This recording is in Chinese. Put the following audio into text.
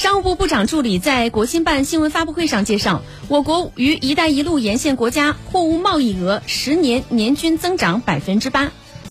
商务部部长助理在国新办新闻发布会上介绍我国与一带一路沿线国家货物贸易额十年年均增长百分之八。